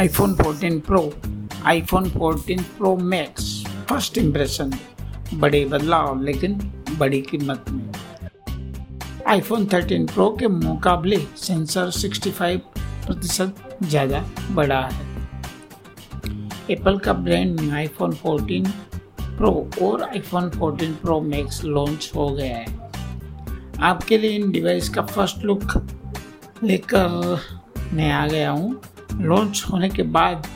IPhone 14 pro iPhone 14 pro max first impression बड़े बदलाव, लेकिन बड़ी कीमत में। आईफोन 13 प्रो के मुकाबले सेंसर 65 प्रतिशत ज़्यादा बड़ा है। एप्पल का ब्रांड न्यू आईफोन 14 प्रो और आईफोन 14 प्रो मैक्स लॉन्च हो गया है। आपके लिए इन डिवाइस का फ़र्स्ट लुक लेकर मैं आ गया हूँ। लॉन्च होने के बाद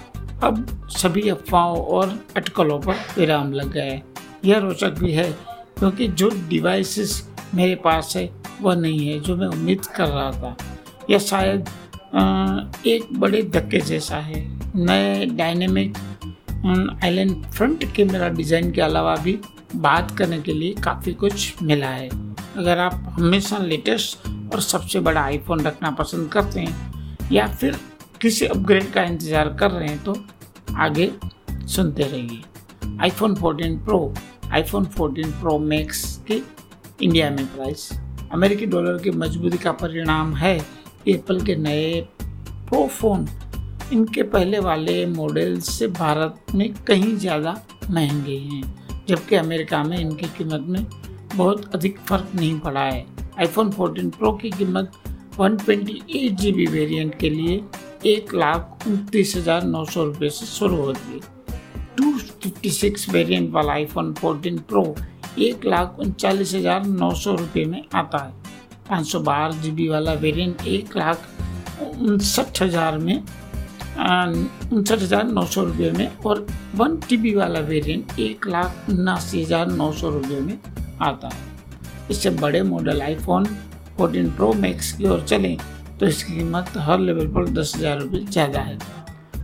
अब सभी अफवाहों और अटकलों पर विराम लग गया है। यह रोचक भी है, क्योंकि जो डिवाइसेस मेरे पास है, वह नहीं है, जो मैं उम्मीद कर रहा था। यह शायद एक बड़े धक्के जैसा है। नए dynamic island front camera design के अलावा भी बात करने के लिए काफ़ी कुछ मिला है। अगर आप हमेशा लेटेस्ट और सबसे बड़ा आईफोन रखना पसंद करते हैं, या फिर किसी अपग्रेड का इंतज़ार कर रहे हैं तो आगे सुनते रहिए। IPhone 14 pro iPhone 14 pro max के इंडिया में प्राइस अमेरिकी डॉलर की मजबूती का परिणाम है एप्पल के नए प्रो फ़ोन इनके पहले वाले मॉडल से भारत में कहीं ज़्यादा महँगे हैं, जबकि अमेरिका में इनकी कीमत में बहुत अधिक फ़र्क नहीं पड़ा है। आईफोन 14 प्रो की कीमत one twenty eight G B variant के लिए एक लाख उनतीस हज़ार नौ सौ रुपये से शुरू होती है। टू फिफ्टी सिक्स वेरियंट वाला आईफोन 14 प्रो एक लाख उनचालीस हज़ार नौ सौ रुपये में आता है। पाँच सौ बारह जी बी वाला वेरियंट एक लाख उनसठ हज़ार में उनसठ हज़ार नौ सौ रुपये में और वन टी बी वाला वेरिएंट एक लाख उन्नासी हज़ार नौ सौ रुपये में आता है। इससे बड़े मॉडल आईफोन 14 प्रो मैक्स की ओर चलें। तो इसकी कीमत हर लेवल पर दस हज़ार रुपये ज़्यादा है।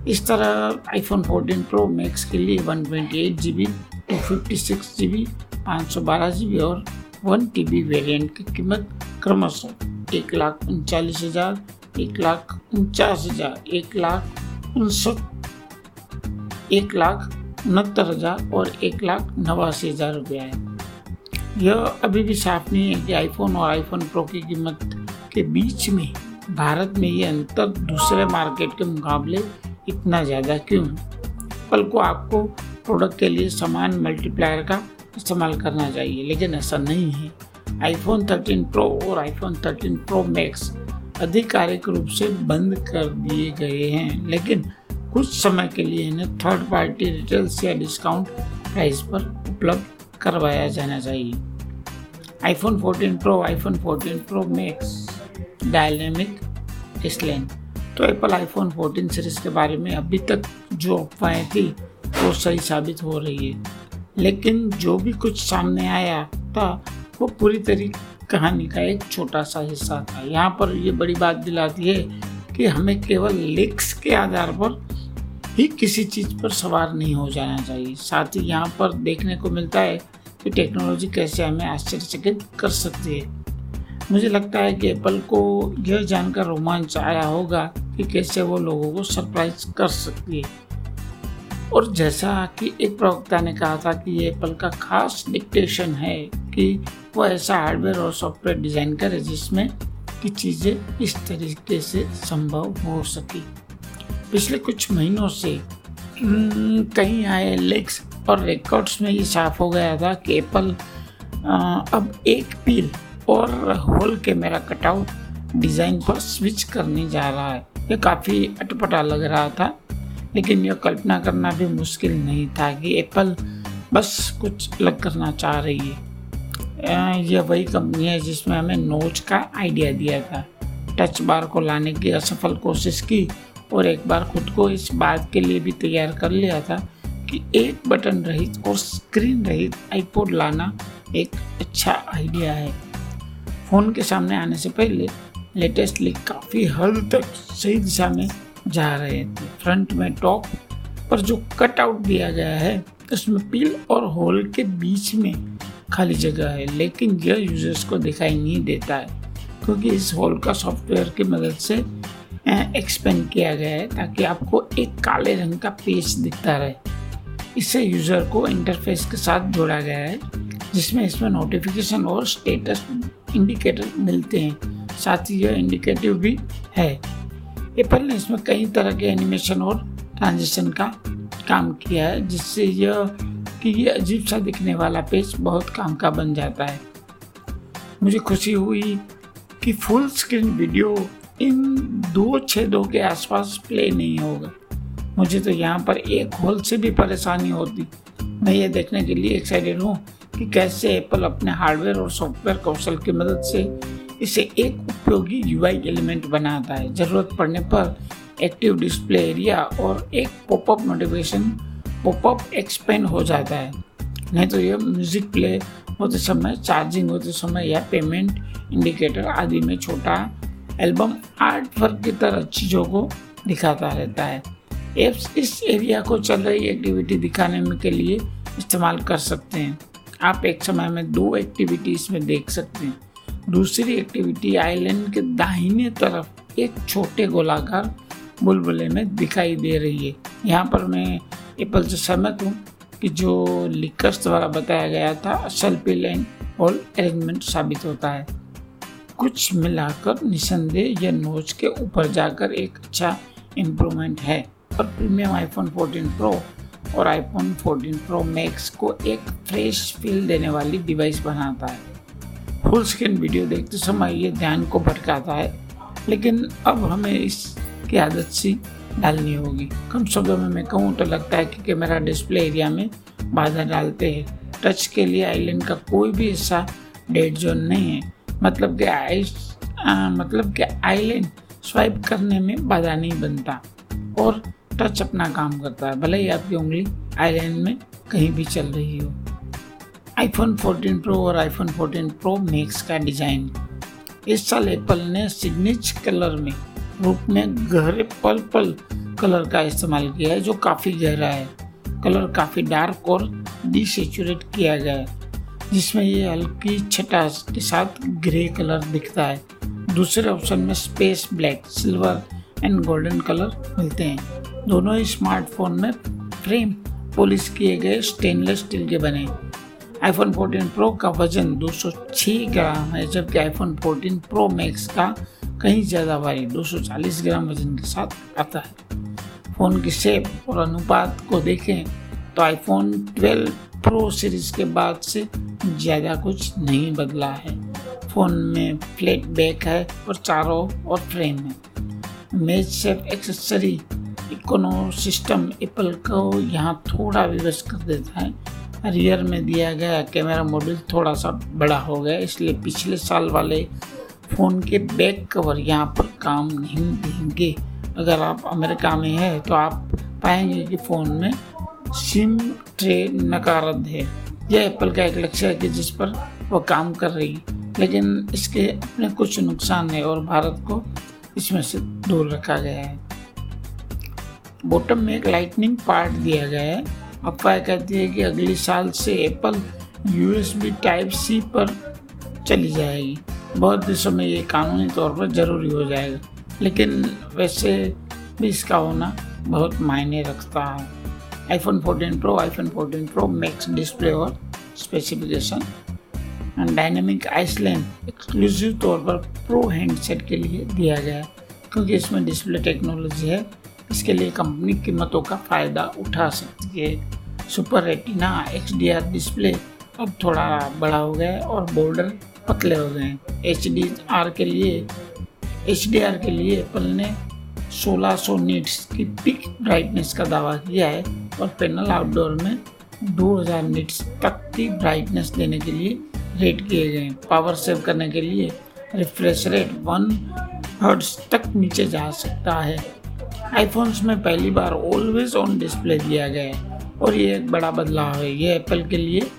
इस तरह आईफोन 14 प्रो मैक्स के लिए one twenty eight G B two fifty six G B पाँच सौ बारह जी बी और वन टी बी वेरियंट की कीमत क्रमशः एक लाख उनचालीस हज़ार, एक लाख उनचास हज़ार, एक लाख उनसठ, एक लाख उनहत्तर हज़ार और एक लाख नवासी हज़ार रुपया है यह अभी भी साफ़ नहीं है कि आईफोन और आईफोन प्रो की कीमत के बीच में भारत में ये अंतर दूसरे मार्केट के मुकाबले इतना ज़्यादा क्यों पल को आपको प्रोडक्ट के लिए समान मल्टीप्लायर का इस्तेमाल करना चाहिए, लेकिन ऐसा नहीं है। आईफोन 13 प्रो और आईफोन 13 प्रो मैक्स आधिकारिक रूप से बंद कर दिए गए हैं, लेकिन कुछ समय के लिए इन्हें थर्ड पार्टी रिटेल्स या डिस्काउंट प्राइस पर उपलब्ध करवाया जाना चाहिए। IPhone 14 pro iPhone 14 pro max dynamic डिस्प्लेन तो एप्पल आईफोन 14 सीरीज़ के बारे में अभी तक जो अफवाहें थी, वो सही साबित हो रही है। लेकिन जो भी कुछ सामने आया था, वो पूरी तरीके कहानी का एक छोटा सा हिस्सा था। यहाँ पर ये बड़ी बात दिलाती है कि हमें केवल लिक्स के आधार पर ही किसी चीज़ पर सवार नहीं हो जाना चाहिए। साथ ही यहाँ पर देखने को मिलता है कि टेक्नोलॉजी कैसे हमें आश्चर्यचकित कर सकती है। मुझे लगता है कि एप्पल को यह जानकर रोमांच आया होगा कि कैसे वो लोगों को सरप्राइज़ कर सकती है। और जैसा कि एक प्रवक्ता ने कहा था कि ये एप्पल का खास डिक्टेशन है कि वो ऐसा हार्डवेयर और सॉफ्टवेयर डिज़ाइन करे जिसमें कि चीज़ें इस तरीके से संभव हो सके। पिछले कुछ महीनों से हम्म, कहीं आए लेक्स और रिकॉर्ड्स में ये साफ़ हो गया था कि एप्पल अब एक पील और होल कैमरा कटआउट डिज़ाइन पर स्विच करने जा रहा है। ये काफ़ी अटपटा लग रहा था, लेकिन यह कल्पना करना भी मुश्किल नहीं था कि एप्पल बस कुछ अलग करना चाह रही है। यह वही कंपनी है जिसमें हमें नोच का आइडिया दिया था। टच बार को लाने की असफल कोशिश की और एक बार खुद को इस बात के लिए भी तैयार कर लिया था कि एक बटन रहित और स्क्रीन रहित आईपोड लाना एक अच्छा आइडिया है। फ़ोन के सामने आने से पहले लेटेस्ट लीक काफ़ी हद तक सही दिशा में जा रहे थे। फ्रंट में टॉप पर जो कट आउट दिया गया है, उसमें पील और होल के बीच में खाली जगह है, लेकिन यह यूज़र्स को दिखाई नहीं देता है, क्योंकि इस होल का सॉफ्टवेयर की मदद से एक्सपेंड किया गया है, ताकि आपको एक काले रंग का पेज दिखता रहे। इसे यूज़र को इंटरफेस के साथ जोड़ा गया है। जिसमें इसमें नोटिफिकेशन और स्टेटस इंडिकेटर मिलते हैं। साथ ही यह इंडिकेटिव भी है। एप्पल ने इसमें कई तरह के एनिमेशन और ट्रांजिशन का काम किया है, जिससे यह कि ये अजीब सा दिखने वाला पेज बहुत काम का बन जाता है। मुझे खुशी हुई कि फुल स्क्रीन वीडियो इन दो छेदों के आसपास प्ले नहीं होगा। मुझे तो यहाँ पर एक होल से भी परेशानी होती। मैं ये देखने के लिए एक्साइटेड हूँ कि कैसे एप्पल अपने हार्डवेयर और सॉफ्टवेयर कौशल की मदद से इसे एक उपयोगी यूआई एलिमेंट बनाता है। ज़रूरत पड़ने पर एक्टिव डिस्प्ले एरिया और एक पॉपअप नोटिफिकेशन पॉपअप एक्सपेंड हो जाता है। नहीं तो यह म्यूज़िक प्ले होते समय चार्जिंग होते समय या पेमेंट इंडिकेटर आदि में छोटा एल्बम आर्ट वर्क की तरह चीज़ों को दिखाता रहता है। एप्स इस एरिया को चल रही एक्टिविटी दिखाने में के लिए इस्तेमाल कर सकते हैं। आप एक समय में दो एक्टिविटीज़ में देख सकते हैं। दूसरी एक्टिविटी आइलैंड के दाहिने तरफ़ एक छोटे गोलाकार बुलबुले में दिखाई दे रही है। यहाँ पर मैं एप्पल से सहमत हूँ कि जो लिकर्स द्वारा बताया गया था असल पिल एंड होल अरेंजमेंट साबित होता है। कुछ मिलाकर निसंदेह यह नोच के ऊपर जाकर एक अच्छा इम्प्रूवमेंट है। और प्रीमियम आईफोन 14 प्रो और आईफोन 14 प्रो मैक्स को एक फ्रेश फील देने वाली डिवाइस बनाता है। फुल स्क्रीन वीडियो देखते समय ये ध्यान को भटकाता है, लेकिन अब हमें इसकी आदत सी डालनी होगी। कम शब्दों में मैं कहूँ तो लगता है कि कैमरा डिस्प्ले एरिया में बाधा डालते हैं। टच के लिए आइलैंड का कोई भी हिस्सा डेड जोन नहीं है। मतलब कि आई मतलब कि आइलैंड स्वाइप करने में बाधा नहीं बनता। और टच अपना काम करता है, भले ही आपकी उंगली आईलाइन में कहीं भी चल रही हो। आईफोन 14 प्रो और आईफोन 14 प्रो मैक्स का डिज़ाइन इस साल एप्पल ने सिग्नेच कलर में, रूप में गहरे पर्पल कलर का इस्तेमाल किया है, जो काफ़ी गहरा है। कलर काफ़ी डार्क और डिसेचुरेट किया गया है, जिसमें ये हल्की छटा के साथ ग्रे कलर दिखता है। दूसरे ऑप्शन में space black silver and golden colour मिलते हैं। दोनों ही स्मार्टफ़ोन में फ्रेम पॉलिश किए गए स्टेनलेस स्टील के बने। आईफोन 14 प्रो का वज़न 206 ग्राम है, जबकि आईफोन 14 प्रो मैक्स का कहीं ज़्यादा भारी 240 ग्राम वज़न के साथ आता है। फ़ोन की शेप और अनुपात को देखें तो आईफोन 12 प्रो सीरीज़ के बाद से ज़्यादा कुछ नहीं बदला है। फ़ोन में फ्लैट बैक है और चारों और फ्रेम है। मेज shape accessory ecosystem Apple को यहाँ थोड़ा विवश कर देता है। रियर में दिया गया कैमरा मॉड्यूल थोड़ा सा बड़ा हो गया, इसलिए पिछले साल वाले फ़ोन के बैक कवर यहाँ पर काम नहीं देंगे। अगर आप अमेरिका में हैं तो आप पाएँगे कि फ़ोन में सिम ट्रे नकारद है। यह एप्पल का एक लक्ष्य है कि जिस पर वह काम कर रही लेकिन इसके अपने कुछ नुकसान है और भारत को इसमें से दूर रखा गया है। बॉटम में एक लाइटनिंग पार्ट दिया गया है। अफवाह कहती है कि अगले साल से एप्पल यूएसबी टाइप सी पर चली जाएगी। बहुत देशों में ये कानूनी तौर पर ज़रूरी हो जाएगा। लेकिन वैसे भी इसका होना बहुत मायने रखता है। IPhone 14 pro iPhone 14 pro max display और specification and dynamic island exclusive तौर पर प्रो हैंडसेट के लिए दिया गया है। क्योंकि इसमें डिस्प्ले टेक्नोलॉजी है इसके लिए कंपनी कीमतों का फ़ायदा उठा सकती है। सुपर रेटिना एक्स डिस्प्ले अब थोड़ा बड़ा हो गया है और बॉर्डर पतले हो गए हैं। एचडीआर के लिए एच के लिए एप्पल ने 1600 नीट्स की पिक ब्राइटनेस का दावा किया है और पैनल आउटडोर में 2000 नीट्स तक की ब्राइटनेस देने के लिए रेट किए गए हैं। पावर सेव करने के लिए रिफ्रेश रेट वन हर्ट्स तक नीचे जा सकता है। आईफोन्स में पहली बार ऑलवेज ऑन डिस्प्ले दिया गया है। और ये एक बड़ा बदलाव है। ये एप्पल के लिए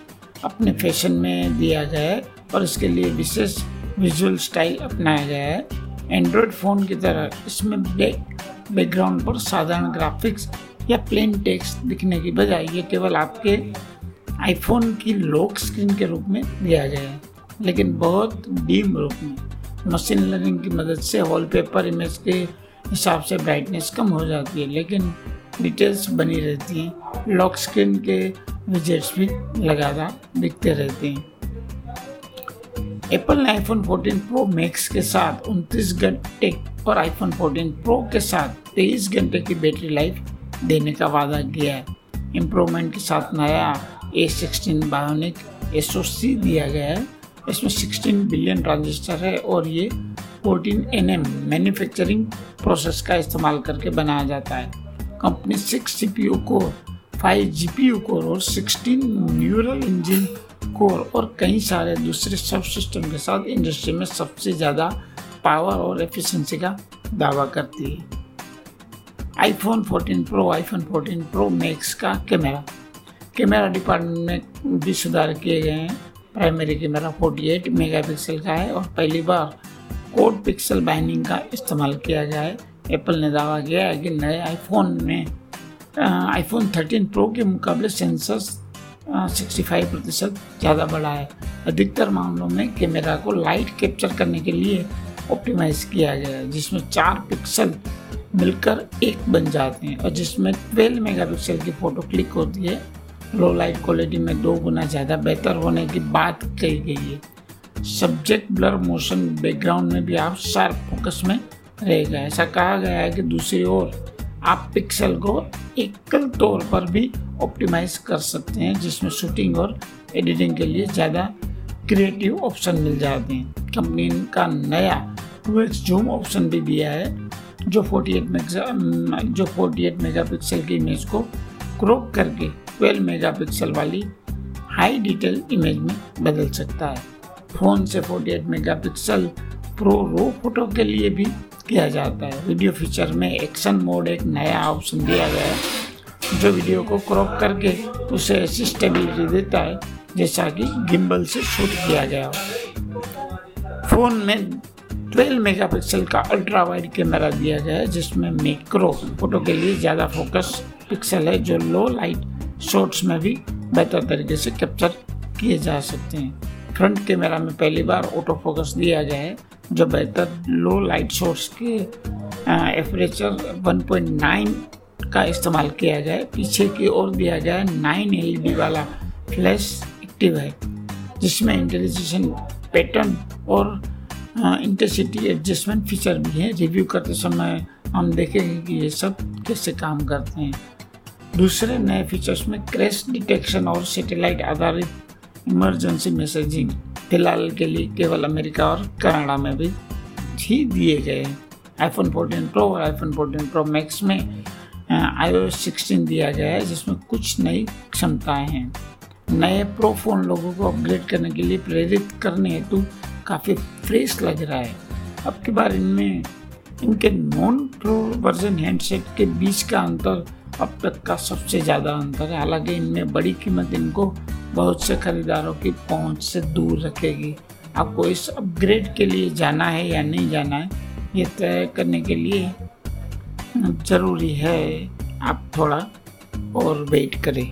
अपने फ़ैशन में दिया गया है और इसके लिए विशेष विजुअल स्टाइल अपनाया गया है। एंड्रॉयड फ़ोन की तरह इसमें ब्लैक बैकग्राउंड पर साधारण ग्राफिक्स या प्लेन टेक्स्ट दिखने की बजाय ये केवल आपके आईफोन की लॉक स्क्रीन के रूप में दिया गया है। लेकिन बहुत डीम रूप में। मशीन लर्निंग की मदद से वॉलपेपर इमेज के हिसाब से ब्राइटनेस कम हो जाती है, लेकिन डिटेल्स बनी रहती हैं। लॉक स्क्रीन के विजेट्स भी लगातार दिखते रहते हैं। एप्पल ने आईफोन 14 प्रो मैक्स के साथ 29 घंटे और आईफोन 14 प्रो के साथ 23 घंटे की बैटरी लाइफ देने का वादा किया है। इम्प्रूवमेंट के साथ नया ए सिक्सटीन बायोनिक एस दिया गया है। इसमें 16 बिलियन ट्रांजिस्टर है और ये 14 एन एम मैन्युफैक्चरिंग प्रोसेस का इस्तेमाल करके बनाया जाता है। Company six C P core, five G P core और 16 न्यूरल इंजन कोर और कई सारे दूसरे सब सिस्टम के साथ इंडस्ट्री में सबसे ज़्यादा पावर और एफिशिएंसी का दावा करती है। IPhone 14 pro iPhone 14 pro max का कैमरा। कैमरा डिपार्टमेंट में भी सुधार किए गए हैं। प्राइमरी कैमरा 48 मेगापिक्सल का है और पहली बार कोड पिक्सल बाइनिंग का इस्तेमाल किया गया है एप्पल ने दावा किया है कि नए आईफोन में आईफोन 13 प्रो के मुकाबले सेंसर्स 65 प्रतिशत ज़्यादा बड़ा है अधिकतर मामलों में कैमरा को लाइट कैप्चर करने के लिए ऑप्टिमाइज किया गया है जिसमें चार पिक्सल मिलकर एक बन जाते हैं और जिसमें 12 मेगापिक्सल की फ़ोटो क्लिक होती है। लो लाइट क्वालिटी में दो गुना ज़्यादा बेहतर होने की बात कही गई है। सब्जेक्ट ब्लर मोशन बैकग्राउंड में भी आप शार्प फोकस में रहेगा ऐसा कहा गया है कि दूसरी ओर आप पिक्सल को एकल तौर पर भी ऑप्टिमाइज कर सकते हैं, जिसमें शूटिंग और एडिटिंग के लिए ज़्यादा क्रिएटिव ऑप्शन मिल जाते हैं। कंपनी का नया टू जूम ऑप्शन भी दिया है, जो 48 मेगा जो 48 मेगापिक्सल की इमेज को क्रॉप करके 12 मेगापिक्सल वाली हाई डिटेल इमेज में बदल सकता है। फ़ोन से 48 मेगापिक्सल प्रो रो फ़ोटो के लिए भी किया जाता है। वीडियो फीचर में एक्शन मोड एक नया ऑप्शन दिया गया है, जो वीडियो को क्रॉप करके उसे ऐसी स्टेबिलिटी देता है, जैसा कि गिम्बल से शूट किया गया। हो फ़ोन में 12 मेगापिक्सल का अल्ट्रा वाइड कैमरा दिया गया है, जिसमें मैक्रो फ़ोटो के लिए ज़्यादा फोकस पिक्सल है, जो लो लाइट शॉट्स में भी बेहतर तरीके से कैप्चर किए जा सकते हैं। फ्रंट कैमरा में पहली बार ऑटो फोकस दिया है जो बेहतर लो लाइट सोर्स के एपरेचर 1.9 का इस्तेमाल किया है पीछे की ओर दिया है नाइन एल वाला फ्लैश एक्टिव है, जिसमें इंटेलिजेशन पैटर्न और इंटेंसिटी एडजस्टमेंट फीचर भी है। रिव्यू करते समय हम देखेंगे कि ये सब कैसे काम करते हैं। दूसरे नए फीचर्स में क्रैश डिटेक्शन और सैटेलाइट आधारित इमरजेंसी मैसेजिंग फ़िलहाल के लिए केवल अमेरिका और कनाडा में भी ही दिए गए हैं। आईफोन 14 प्रो और आईफोन 14 प्रो मैक्स में आई 16 दिया गया है, जिसमें कुछ नई क्षमताएँ हैं। नए प्रो फ़ोन लोगों को अपग्रेड करने के लिए प्रेरित करने हेतु काफ़ी फ्रेश लग रहा है। अब की बार इनमें इनके नॉन प्रो वर्जन हैंडसेट के बीच का अंतर अब तक का सबसे ज़्यादा अंतर है। हालाँकि इनमें बड़ी कीमत इनको बहुत से खरीदारों की पहुँच से दूर रखेगी। आपको इस अपग्रेड के लिए जाना है या नहीं जाना है, ये तय करने के लिए ज़रूरी है आप थोड़ा और वेट करें।